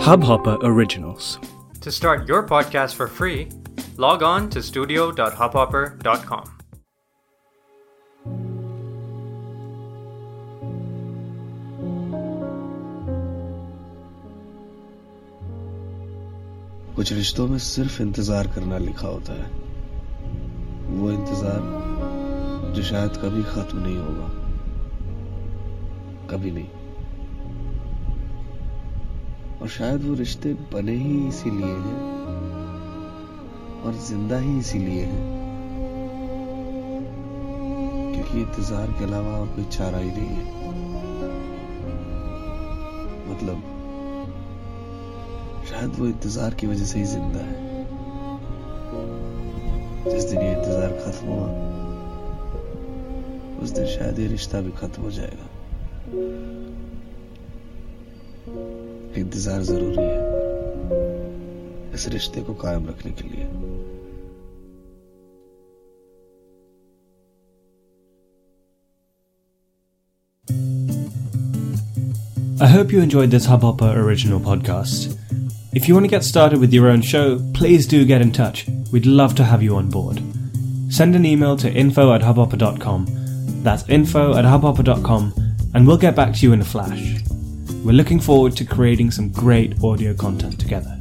Hubhopper Originals. To start your podcast for free, log on to studio.hubhopper.com. कुछ रिश्तों में सिर्फ इंतजार करना लिखा होता है वो इंतजार जो शायद कभी खत्म नहीं होगा कभी नहीं और शायद वो रिश्ते बने ही इसीलिए हैं और ज़िंदा ही इसीलिए हैं। क्योंकि इंतज़ार के अलावा और कोई चारा ही नहीं है। मतलब शायद वो इंतज़ार की वजह से ही ज़िंदा है। जिस दिन ये इंतज़ार खत्म हुआ, उस दिन शायद ये रिश्ता भी खत्म हो जाएगा। इंतजार जरूरी है इस रिश्ते को कायम रखने के लिए I hope you enjoyed this Hubhopper original podcast. If you want to get started with your own show, please do get in touch. We'd love to have you on board. Send an email to info at hubhopper.com. That's info at hubhopper.com, and we'll get back to you in a flash. We're looking forward to creating some great audio content together.